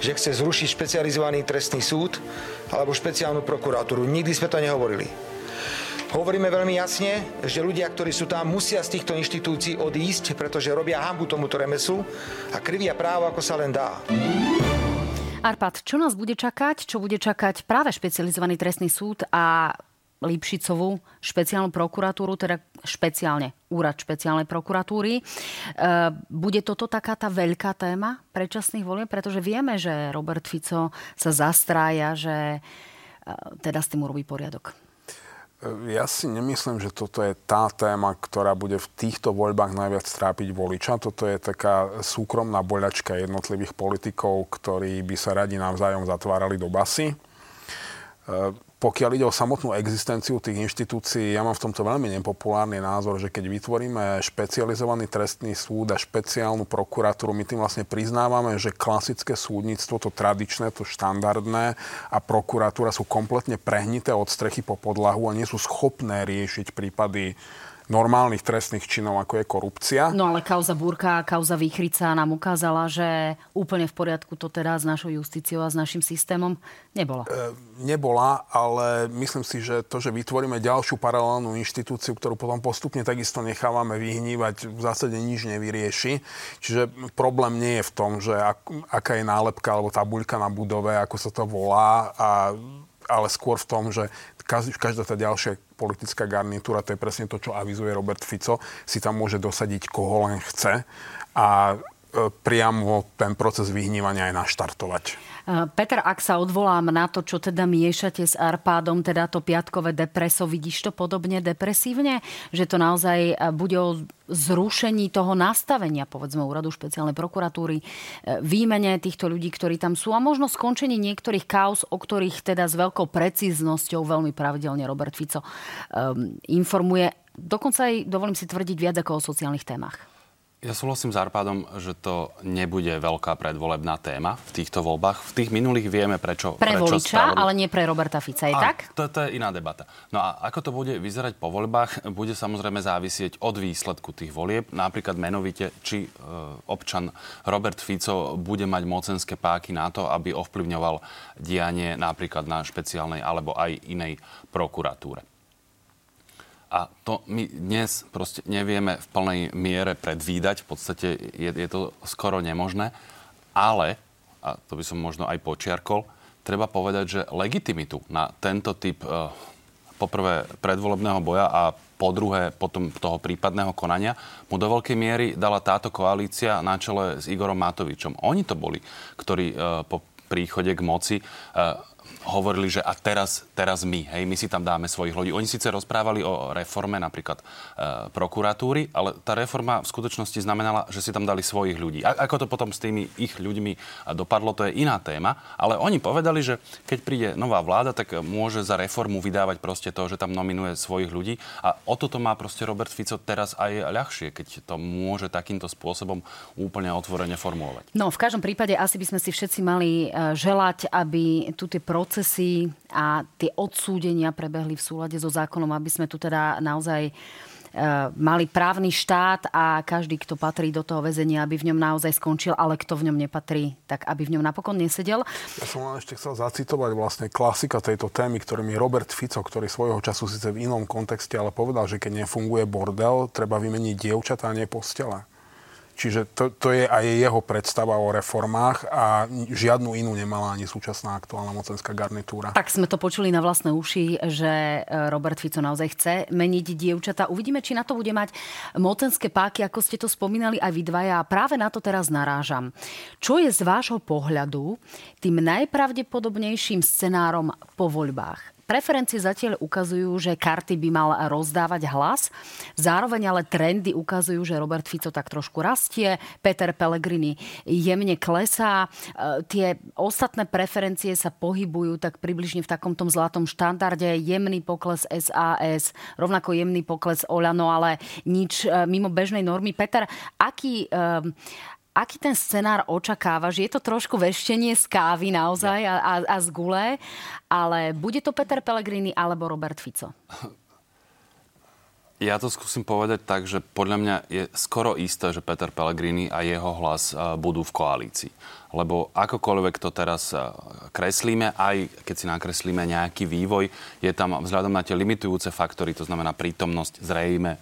že chce zrušiť špecializovaný trestný súd alebo špeciálnu prokuratúru. Nikdy sme to nehovorili. Hovoríme veľmi jasne, že ľudia, ktorí sú tam, musia z týchto inštitúcií odísť, pretože robia hambu tomuto remeslu a krivia právo, ako sa len dá. Arpad, čo nás bude čakať? Čo bude čakať práve špecializovaný trestný súd a Lipšicovú špeciálnu prokuratúru, teda špeciálne úrad špeciálnej prokuratúry. E, bude toto taká tá veľká téma predčasných volieb? Pretože vieme, že Robert Fico sa zastrája, že e, teda s tým urobí poriadok. E, ja si nemyslím, že toto je tá téma, ktorá bude v týchto voľbách najviac trápiť voliča. Toto je taká súkromná boľačka jednotlivých politikov, ktorí by sa radi navzájom zatvárali do basy pokiaľ ide o samotnú existenciu tých inštitúcií, ja mám v tomto veľmi nepopulárny názor, že keď vytvoríme špecializovaný trestný súd a špeciálnu prokuratúru, my tým vlastne priznávame, že klasické súdnictvo, to tradičné, to štandardné a prokuratúra sú kompletne prehnité od strechy po podlahu a nie sú schopné riešiť prípady normálnych trestných činov, ako je korupcia. No ale kauza Burka a kauza Výchrica nám ukázala, že úplne v poriadku to teda s našou justíciou a s našim systémom nebola. E, nebola, ale myslím si, že to, že vytvoríme ďalšiu paralelnú inštitúciu, ktorú potom postupne takisto nechávame vyhnívať, v zásade nič nevyrieši. Čiže problém nie je v tom, že ak, aká je nálepka alebo tabuľka na budove, ako sa to volá, a, ale skôr v tom, že každá tá ďalšia politická garnitúra, to je presne to, čo avizuje Robert Fico, si tam môže dosadiť koho len chce. A priamo ten proces vyhnívania aj naštartovať. Peter, ak sa odvolám na to, čo teda miešate s Arpádom, teda to piatkové depreso, vidíš to podobne depresívne? Že to naozaj e, bude o zrušení toho nastavenia, povedzme, úradu špeciálnej prokuratúry, e, výmene týchto ľudí, ktorí tam sú a možno skončení niektorých kauz, o ktorých teda s veľkou precíznosťou veľmi pravidelne Robert Fico um, informuje. Dokonca aj, dovolím si tvrdiť, viac ako o sociálnych témach. Ja súhlasím s Arpádom, že to nebude veľká predvolebná téma v týchto voľbách. V tých minulých vieme, prečo Pre prečo voliča, spravili. ale nie pre Roberta Fica, je A tak? To, to je iná debata. No a ako to bude vyzerať po voľbách, bude samozrejme závisieť od výsledku tých volieb. Napríklad menovite, či e, občan Robert Fico bude mať mocenské páky na to, aby ovplyvňoval dianie napríklad na špeciálnej alebo aj inej prokuratúre. A to my dnes proste nevieme v plnej miere predvídať. V podstate je, je to skoro nemožné. Ale, a to by som možno aj počiarkol, treba povedať, že legitimitu na tento typ e, poprvé predvolebného boja a po druhé potom toho prípadného konania mu do veľkej miery dala táto koalícia na čele s Igorom Matovičom. Oni to boli, ktorí e, po príchode k moci e, hovorili, že a teraz, teraz my, hej, my si tam dáme svojich ľudí. Oni síce rozprávali o reforme napríklad e, prokuratúry, ale tá reforma v skutočnosti znamenala, že si tam dali svojich ľudí. A, ako to potom s tými ich ľuďmi dopadlo, to je iná téma, ale oni povedali, že keď príde nová vláda, tak môže za reformu vydávať proste to, že tam nominuje svojich ľudí a o toto má proste Robert Fico teraz aj ľahšie, keď to môže takýmto spôsobom úplne otvorene formulovať. No, v každom prípade asi by sme si všetci mali e, želať, aby tu tie procesy a tie odsúdenia prebehli v súlade so zákonom, aby sme tu teda naozaj e, mali právny štát a každý, kto patrí do toho väzenia, aby v ňom naozaj skončil, ale kto v ňom nepatrí, tak aby v ňom napokon nesedel. Ja som len ešte chcel zacitovať vlastne klasika tejto témy, ktorým je Robert Fico, ktorý svojho času síce v inom kontexte, ale povedal, že keď nefunguje bordel, treba vymeniť dievčatá a nie postele. Čiže to, to je aj jeho predstava o reformách a žiadnu inú nemala ani súčasná aktuálna mocenská garnitúra. Tak sme to počuli na vlastné uši, že e, Robert Fico naozaj chce meniť dievčata. Uvidíme, či na to bude mať mocenské páky, ako ste to spomínali aj vy dvaja. A práve na to teraz narážam. Čo je z vášho pohľadu tým najpravdepodobnejším scenárom po voľbách? Preferencie zatiaľ ukazujú, že karty by mal rozdávať hlas. Zároveň ale trendy ukazujú, že Robert Fico tak trošku rastie, Peter Pellegrini jemne klesá. E, tie ostatné preferencie sa pohybujú tak približne v takomto zlatom štandarde. Jemný pokles SAS, rovnako jemný pokles Olano, ale nič e, mimo bežnej normy. Peter, aký, e, Aký ten scenár očakávaš? Je to trošku veštenie z kávy naozaj a, a, a z gule, ale bude to Peter Pellegrini alebo Robert Fico? Ja to skúsim povedať tak, že podľa mňa je skoro isté, že Peter Pellegrini a jeho hlas budú v koalícii. Lebo akokoľvek to teraz kreslíme, aj keď si nakreslíme nejaký vývoj, je tam vzhľadom na tie limitujúce faktory, to znamená prítomnosť zrejme e,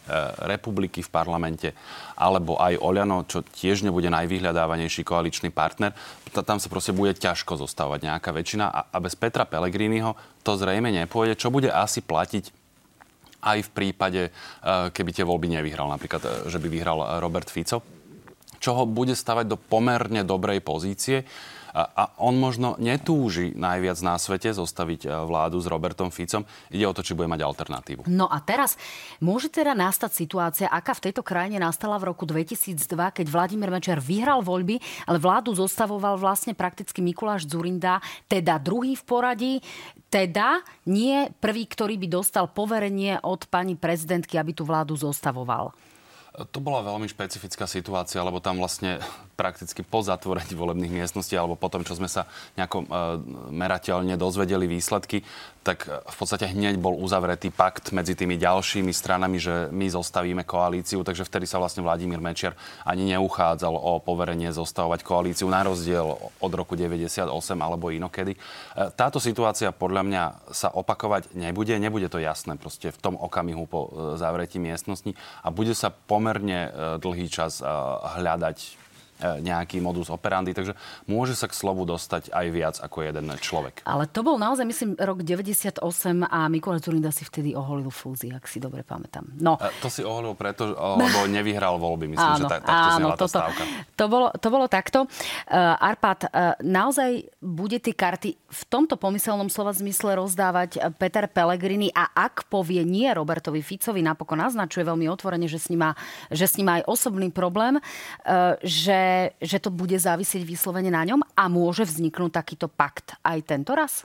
republiky v parlamente, alebo aj Oľano, čo tiež nebude najvyhľadávanejší koaličný partner, tam sa proste bude ťažko zostávať nejaká väčšina a bez Petra Pellegriniho to zrejme nepôjde, čo bude asi platiť aj v prípade, keby tie voľby nevyhral, napríklad, že by vyhral Robert Fico, čo ho bude stavať do pomerne dobrej pozície. A on možno netúži najviac na svete zostaviť vládu s Robertom Ficom. Ide o to, či bude mať alternatívu. No a teraz môže teda nastať situácia, aká v tejto krajine nastala v roku 2002, keď Vladimír Mečer vyhral voľby, ale vládu zostavoval vlastne prakticky Mikuláš Zurinda, teda druhý v poradí, teda nie prvý, ktorý by dostal poverenie od pani prezidentky, aby tú vládu zostavoval. To bola veľmi špecifická situácia, lebo tam vlastne prakticky po zatvorení volebných miestností alebo po tom, čo sme sa nejako e, merateľne dozvedeli výsledky, tak e, v podstate hneď bol uzavretý pakt medzi tými ďalšími stranami, že my zostavíme koalíciu, takže vtedy sa vlastne Vladimír Mečiar ani neuchádzal o poverenie zostavovať koalíciu na rozdiel od roku 98 alebo inokedy. E, táto situácia podľa mňa sa opakovať nebude, nebude to jasné proste v tom okamihu po zavretí miestnosti. A bude sa pomerne dlhý čas hľadať nejaký modus operandi, takže môže sa k slovu dostať aj viac ako jeden človek. Ale to bol naozaj, myslím, rok 98 a Mikuláš Zurinda si vtedy oholil fúzi, ak si dobre pamätám. No. A to si oholil preto, lebo nevyhral voľby. Myslím, áno, že tak, takto áno, toto, tá stávka. To bolo, to bolo takto. Uh, Arpad, uh, naozaj bude tie karty v tomto pomyselnom slova zmysle rozdávať Peter Pellegrini a ak povie nie Robertovi Ficovi, napokon naznačuje veľmi otvorene, že s ním má, že s ním má aj osobný problém, uh, že že to bude závisieť vyslovene na ňom a môže vzniknúť takýto pakt aj tento raz?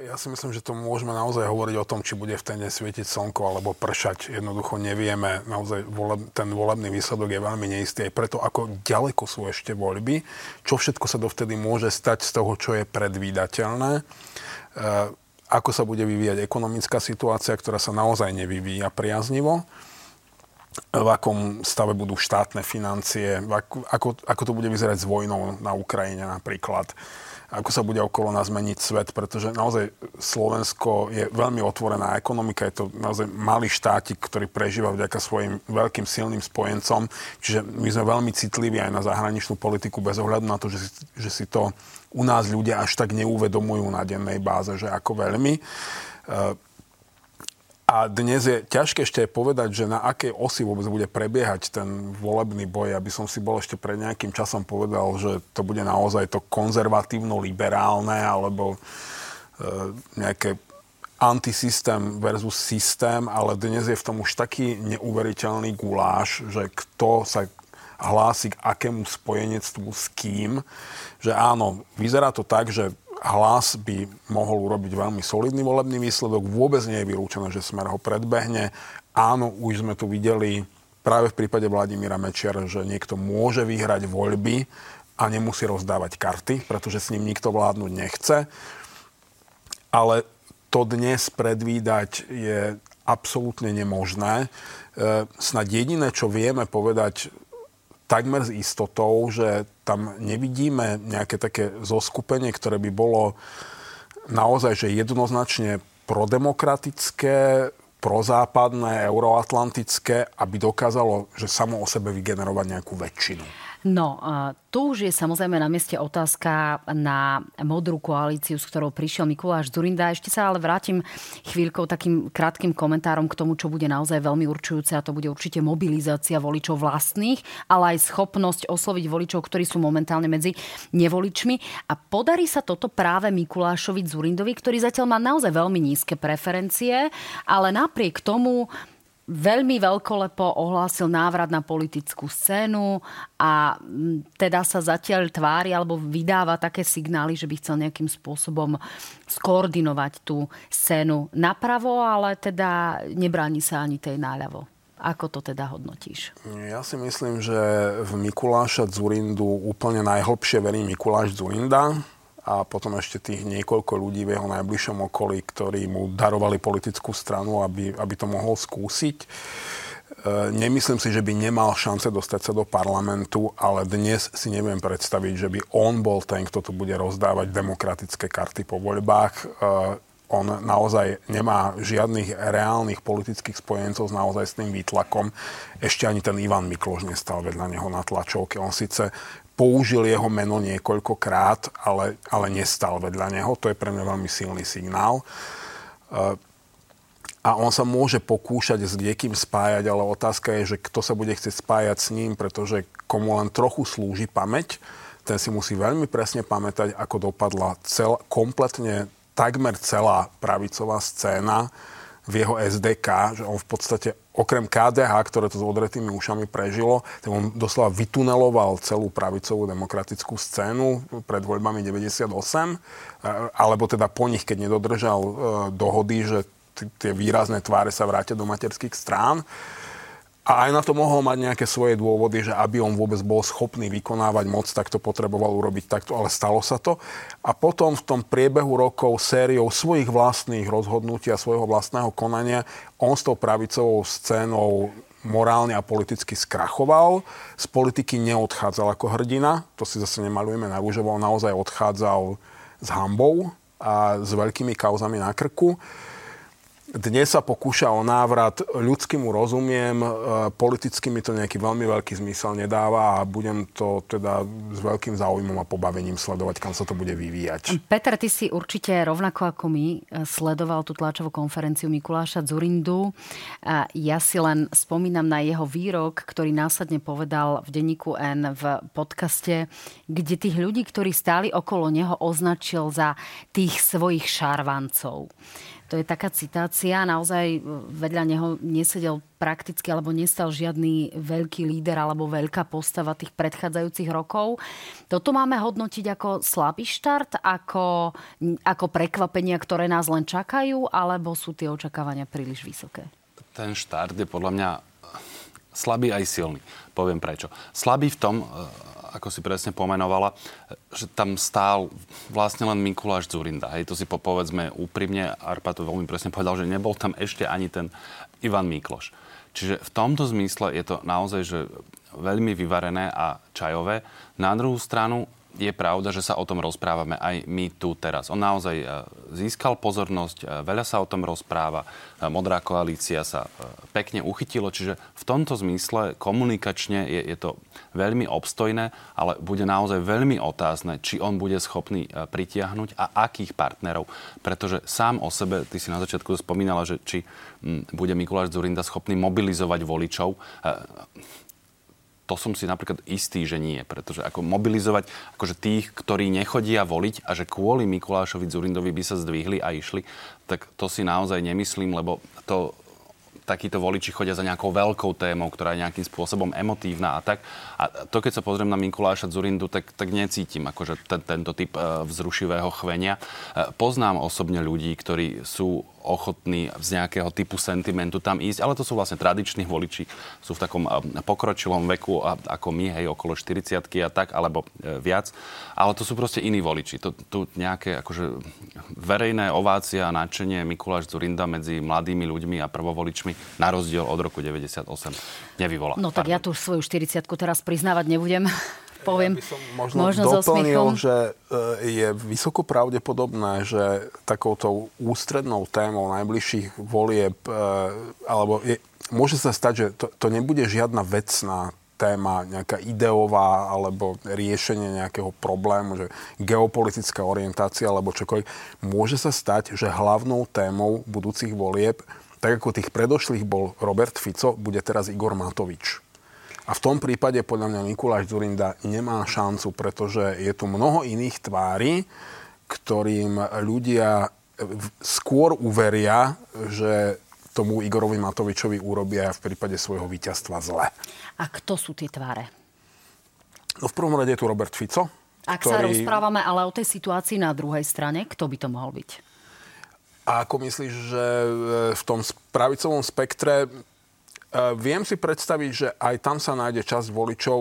Ja si myslím, že to môžeme naozaj hovoriť o tom, či bude v ten deň svietiť slnko alebo pršať. Jednoducho nevieme. Naozaj voleb, ten volebný výsledok je veľmi neistý aj preto, ako ďaleko sú ešte voľby, čo všetko sa dovtedy môže stať z toho, čo je predvídateľné. E, ako sa bude vyvíjať ekonomická situácia, ktorá sa naozaj nevyvíja priaznivo v akom stave budú štátne financie, ako, ako, ako to bude vyzerať s vojnou na Ukrajine napríklad ako sa bude okolo nás meniť svet, pretože naozaj Slovensko je veľmi otvorená ekonomika, je to naozaj malý štátik, ktorý prežíva vďaka svojim veľkým silným spojencom, čiže my sme veľmi citliví aj na zahraničnú politiku bez ohľadu na to, že si, že si to u nás ľudia až tak neuvedomujú na dennej báze, že ako veľmi. A dnes je ťažké ešte povedať, že na akej osi vôbec bude prebiehať ten volebný boj. Aby som si bol ešte pred nejakým časom povedal, že to bude naozaj to konzervatívno-liberálne alebo e, nejaké antisystém versus systém, ale dnes je v tom už taký neuveriteľný guláš, že kto sa hlási k akému spojenectvu s kým, že áno, vyzerá to tak, že hlas by mohol urobiť veľmi solidný volebný výsledok. Vôbec nie je vylúčené, že Smer ho predbehne. Áno, už sme tu videli práve v prípade Vladimíra Mečiara, že niekto môže vyhrať voľby a nemusí rozdávať karty, pretože s ním nikto vládnuť nechce. Ale to dnes predvídať je absolútne nemožné. E, snad jediné, čo vieme povedať takmer s istotou, že tam nevidíme nejaké také zoskupenie, ktoré by bolo naozaj že jednoznačne prodemokratické, prozápadné, euroatlantické, aby dokázalo, že samo o sebe vygenerovať nejakú väčšinu. No, tu už je samozrejme na mieste otázka na modrú koalíciu, s ktorou prišiel Mikuláš Zurinda. Ešte sa ale vrátim chvíľkou takým krátkým komentárom k tomu, čo bude naozaj veľmi určujúce a to bude určite mobilizácia voličov vlastných, ale aj schopnosť osloviť voličov, ktorí sú momentálne medzi nevoličmi. A podarí sa toto práve Mikulášovi Zurindovi, ktorý zatiaľ má naozaj veľmi nízke preferencie, ale napriek tomu veľmi veľkolepo ohlásil návrat na politickú scénu a teda sa zatiaľ tvári alebo vydáva také signály, že by chcel nejakým spôsobom skoordinovať tú scénu napravo, ale teda nebráni sa ani tej náľavo. Ako to teda hodnotíš? Ja si myslím, že v Mikuláša Zurindu úplne najhlbšie verí Mikuláš Zurinda a potom ešte tých niekoľko ľudí v jeho najbližšom okolí, ktorí mu darovali politickú stranu, aby, aby to mohol skúsiť. E, nemyslím si, že by nemal šance dostať sa do parlamentu, ale dnes si neviem predstaviť, že by on bol ten, kto tu bude rozdávať demokratické karty po voľbách. E, on naozaj nemá žiadnych reálnych politických spojencov s naozaj s tým výtlakom. Ešte ani ten Ivan Mikloš nestal vedľa neho na tlačovke. On síce použil jeho meno niekoľkokrát, ale, ale nestal vedľa neho. To je pre mňa veľmi silný signál. A on sa môže pokúšať s niekým spájať, ale otázka je, že kto sa bude chcieť spájať s ním, pretože komu len trochu slúži pamäť, ten si musí veľmi presne pamätať, ako dopadla cel, kompletne takmer celá pravicová scéna v jeho SDK, že on v podstate okrem KDH, ktoré to s odretými ušami prežilo, tak on doslova vytuneloval celú pravicovú demokratickú scénu pred voľbami 98, alebo teda po nich, keď nedodržal e, dohody, že tie výrazné tváre sa vrátia do materských strán. A aj na to mohol mať nejaké svoje dôvody, že aby on vôbec bol schopný vykonávať moc, tak to potreboval urobiť takto, ale stalo sa to. A potom v tom priebehu rokov sériou svojich vlastných rozhodnutí a svojho vlastného konania on s tou pravicovou scénou morálne a politicky skrachoval. Z politiky neodchádzal ako hrdina, to si zase nemalujeme na rúžovo, naozaj odchádzal s hambou a s veľkými kauzami na krku. Dnes sa pokúša o návrat, ľudský mu rozumiem, e, politicky mi to nejaký veľmi veľký zmysel nedáva a budem to teda s veľkým záujmom a pobavením sledovať, kam sa to bude vyvíjať. Peter, ty si určite rovnako ako my e, sledoval tú tlačovú konferenciu Mikuláša Zurindu. Ja si len spomínam na jeho výrok, ktorý následne povedal v denníku N v podcaste, kde tých ľudí, ktorí stáli okolo neho, označil za tých svojich šarvancov. To je taká citácia. Naozaj vedľa neho nesedel prakticky alebo nestal žiadny veľký líder alebo veľká postava tých predchádzajúcich rokov. Toto máme hodnotiť ako slabý štart, ako, ako prekvapenia, ktoré nás len čakajú, alebo sú tie očakávania príliš vysoké? Ten štart je podľa mňa slabý aj silný. Poviem prečo. Slabý v tom, ako si presne pomenovala, že tam stál vlastne len Mikuláš Zurinda. Hej, to si po, povedzme úprimne, Arpa to veľmi presne povedal, že nebol tam ešte ani ten Ivan Mikloš. Čiže v tomto zmysle je to naozaj že veľmi vyvarené a čajové. Na druhú stranu je pravda, že sa o tom rozprávame aj my tu teraz. On naozaj e, získal pozornosť, e, veľa sa o tom rozpráva, e, Modrá koalícia sa pekne uchytilo, čiže v tomto zmysle komunikačne je, je to veľmi obstojné, ale bude naozaj veľmi otázne, či on bude schopný pritiahnuť a akých partnerov. Pretože sám o sebe, ty si na začiatku spomínala, že či bude Mikuláš Zurinda schopný mobilizovať voličov to som si napríklad istý, že nie. Pretože ako mobilizovať akože tých, ktorí nechodia voliť a že kvôli Mikulášovi Zurindovi by sa zdvihli a išli, tak to si naozaj nemyslím, lebo to takíto voliči chodia za nejakou veľkou témou, ktorá je nejakým spôsobom emotívna a tak. A to, keď sa pozriem na Mikuláša Zurindu, tak, tak necítim akože ten, tento typ e, vzrušivého chvenia. E, poznám osobne ľudí, ktorí sú ochotní z nejakého typu sentimentu tam ísť, ale to sú vlastne tradiční voliči, sú v takom pokročilom veku ako my, hej, okolo 40 a tak, alebo e, viac, ale to sú proste iní voliči. To, tu nejaké akože verejné ovácia a nadšenie Mikuláš Zurinda medzi mladými ľuďmi a prvovoličmi na rozdiel od roku 98 nevyvolá. No tak Pardon. ja tu svoju 40 teraz priznávať nebudem poviem. Ja by som možno, možno doplnil, že e, je vysoko pravdepodobné, že takouto ústrednou témou najbližších volieb, e, alebo je, môže sa stať, že to, to nebude žiadna vecná téma, nejaká ideová alebo riešenie nejakého problému, že geopolitická orientácia alebo čokoľvek. Môže sa stať, že hlavnou témou budúcich volieb, tak ako tých predošlých bol Robert Fico, bude teraz Igor Matovič. A v tom prípade podľa mňa Mikuláš Zurinda nemá šancu, pretože je tu mnoho iných tvári, ktorým ľudia skôr uveria, že tomu Igorovi Matovičovi urobia v prípade svojho víťazstva zle. A kto sú tie tváre? No v prvom rade je tu Robert Fico. Ak ktorý... sa rozprávame ale o tej situácii na druhej strane, kto by to mohol byť? A ako myslíš, že v tom pravicovom spektre viem si predstaviť, že aj tam sa nájde časť voličov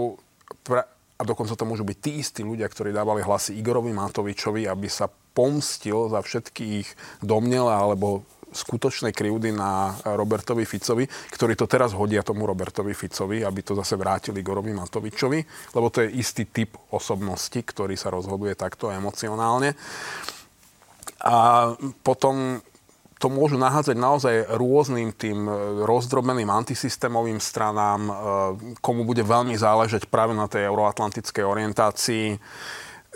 a dokonca to môžu byť tí istí ľudia, ktorí dávali hlasy Igorovi Matovičovi, aby sa pomstil za všetky ich domnele alebo skutočné krivdy na Robertovi Ficovi, ktorí to teraz hodia tomu Robertovi Ficovi, aby to zase vrátili Igorovi Matovičovi, lebo to je istý typ osobnosti, ktorý sa rozhoduje takto emocionálne. A potom to môžu nahádzať naozaj rôznym tým e, rozdrobeným antisystémovým stranám, e, komu bude veľmi záležať práve na tej euroatlantickej orientácii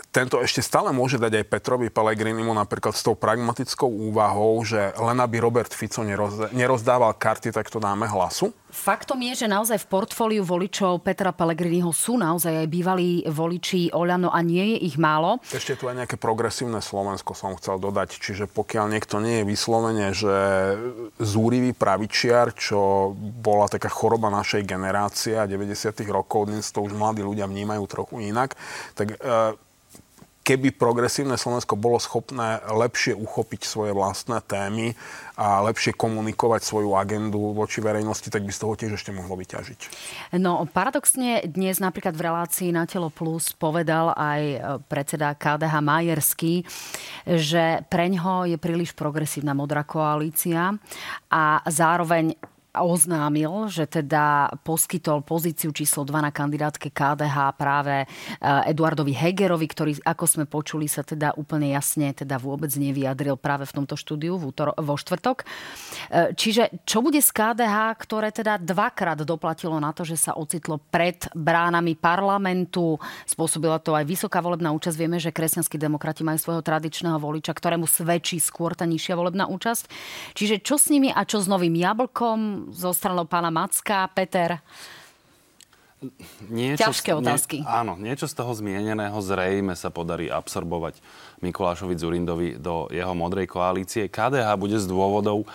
tento ešte stále môže dať aj Petrovi Pellegrinimu napríklad s tou pragmatickou úvahou, že len aby Robert Fico neroz, nerozdával karty, tak to dáme hlasu? Faktom je, že naozaj v portfóliu voličov Petra Pellegriniho sú naozaj aj bývalí voliči Oľano a nie je ich málo. Ešte tu aj nejaké progresívne Slovensko som chcel dodať. Čiže pokiaľ niekto nie je vyslovene, že zúrivý pravičiar, čo bola taká choroba našej generácie a 90. rokov, dnes to už mladí ľudia vnímajú trochu inak, tak e, keby progresívne Slovensko bolo schopné lepšie uchopiť svoje vlastné témy a lepšie komunikovať svoju agendu voči verejnosti, tak by z toho tiež ešte mohlo vyťažiť. No paradoxne dnes napríklad v relácii na Telo Plus povedal aj e, predseda KDH Majerský, že preňho je príliš progresívna modrá koalícia a zároveň oznámil, že teda poskytol pozíciu číslo 2 na kandidátke KDH práve eh, Eduardovi Hegerovi, ktorý, ako sme počuli, sa teda úplne jasne teda vôbec nevyjadril práve v tomto štúdiu v útor- vo štvrtok. Eh, čiže čo bude z KDH, ktoré teda dvakrát doplatilo na to, že sa ocitlo pred bránami parlamentu, spôsobila to aj vysoká volebná účasť. Vieme, že kresťanskí demokrati majú svojho tradičného voliča, ktorému svedčí skôr tá nižšia volebná účasť. Čiže čo s nimi a čo s novým jablkom, zo stranou pána Macka. Peter? Niečo, Ťažké otázky. Nie, áno, niečo z toho zmieneného zrejme sa podarí absorbovať Mikulášovi Zurindovi do jeho modrej koalície. KDH bude z dôvodov,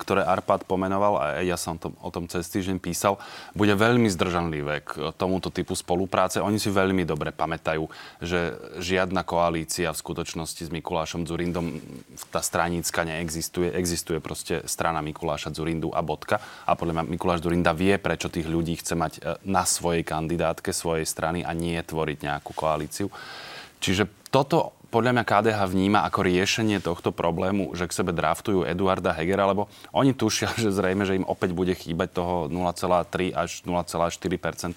ktoré Arpad pomenoval, a ja som to, o tom cez týždeň písal, bude veľmi zdržanlivé k tomuto typu spolupráce. Oni si veľmi dobre pamätajú, že žiadna koalícia v skutočnosti s Mikulášom Zurindom, tá stranícka neexistuje. Existuje proste strana Mikuláša Zurindu a bodka. A podľa mňa Mikuláš Zurinda vie, prečo tých ľudí chce mať e, na svojej kandidátke svojej strany a nie tvoriť nejakú koalíciu. Čiže toto podľa mňa KDH vníma ako riešenie tohto problému, že k sebe draftujú Eduarda Hegera, lebo oni tušia, že zrejme, že im opäť bude chýbať toho 0,3 až 0,4%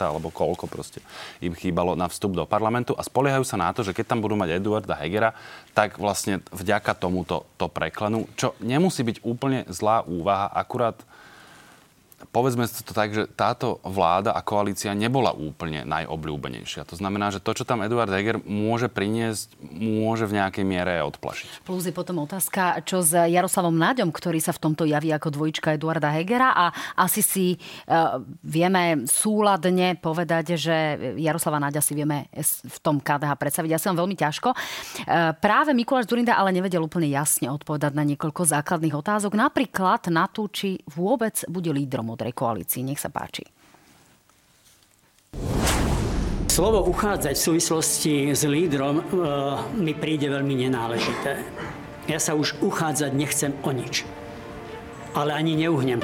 alebo koľko proste im chýbalo na vstup do parlamentu. A spoliehajú sa na to, že keď tam budú mať Eduarda Hegera, tak vlastne vďaka tomuto to preklenú, čo nemusí byť úplne zlá úvaha, akurát povedzme to tak, že táto vláda a koalícia nebola úplne najobľúbenejšia. To znamená, že to, čo tam Eduard Heger môže priniesť, môže v nejakej miere odplašiť. Plus je potom otázka, čo s Jaroslavom Náďom, ktorý sa v tomto javí ako dvojička Eduarda Hegera a asi si uh, vieme súladne povedať, že Jaroslava Náďa si vieme v tom KDH predstaviť asi len veľmi ťažko. Uh, práve Mikuláš Durinda ale nevedel úplne jasne odpovedať na niekoľko základných otázok, napríklad na tú, či vôbec bude lídrom modrej koalícii. Nech sa páči. Slovo uchádzať v súvislosti s lídrom e, mi príde veľmi nenáležité. Ja sa už uchádzať nechcem o nič. Ale ani neuhnem.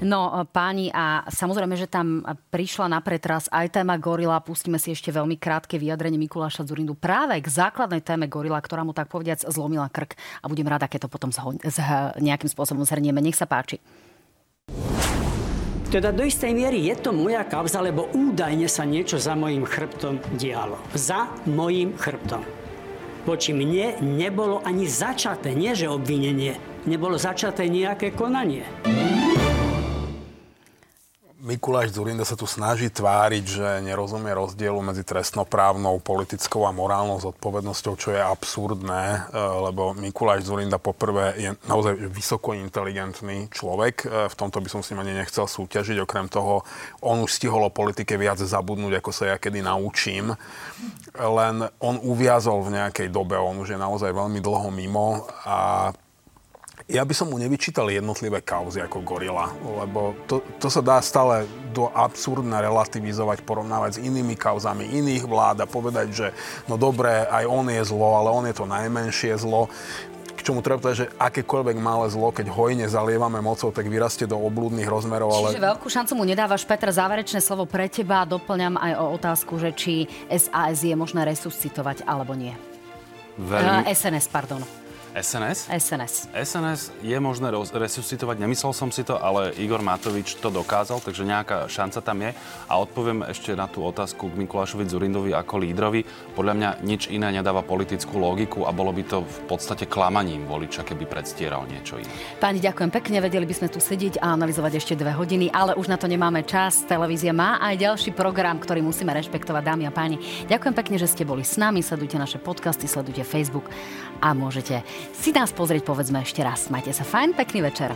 No, páni, a samozrejme, že tam prišla na pretras aj téma Gorila. Pustíme si ešte veľmi krátke vyjadrenie Mikuláša Zurindu práve k základnej téme Gorila, ktorá mu tak povediac zlomila krk. A budem rada, keď to potom zho- z- nejakým spôsobom zhrnieme. Nech sa páči. Teda do istej miery je to moja kauza, lebo údajne sa niečo za mojim chrbtom dialo. Za mojim chrbtom. Voči mne nebolo ani začaté, nie že obvinenie, nebolo začaté nejaké konanie. Mikuláš Zurinda sa tu snaží tváriť, že nerozumie rozdielu medzi trestnoprávnou, politickou a morálnou zodpovednosťou, čo je absurdné, e, lebo Mikuláš Zurinda poprvé je naozaj vysoko inteligentný človek. E, v tomto by som s ním ani nechcel súťažiť. Okrem toho, on už stihol o politike viac zabudnúť, ako sa ja kedy naučím. Len on uviazol v nejakej dobe, on už je naozaj veľmi dlho mimo a ja by som mu nevyčítal jednotlivé kauzy ako gorila, lebo to, to sa dá stále do absurdna relativizovať, porovnávať s inými kauzami iných vlád a povedať, že no dobre, aj on je zlo, ale on je to najmenšie zlo k čomu treba povedať, že akékoľvek malé zlo, keď hojne zalievame mocou, tak vyrastie do oblúdnych rozmerov. Ale... Čiže veľkú šancu mu nedávaš, Petr, záverečné slovo pre teba. Doplňam aj o otázku, že či SAS je možné resuscitovať alebo nie. Veľmi... Uh, SNS, pardon. SNS? SNS. SNS je možné resuscitovať, nemyslel som si to, ale Igor Matovič to dokázal, takže nejaká šanca tam je. A odpoviem ešte na tú otázku k Mikulášovi Zurindovi ako lídrovi. Podľa mňa nič iné nedáva politickú logiku a bolo by to v podstate klamaním voliča, keby predstieral niečo iné. Páni, ďakujem pekne, vedeli by sme tu sedieť a analyzovať ešte dve hodiny, ale už na to nemáme čas. Televízia má aj ďalší program, ktorý musíme rešpektovať, dámy a páni. Ďakujem pekne, že ste boli s nami, sledujte naše podcasty, sledujte Facebook a môžete si nás pozrieť povedzme ešte raz. Majte sa fajn, pekný večer.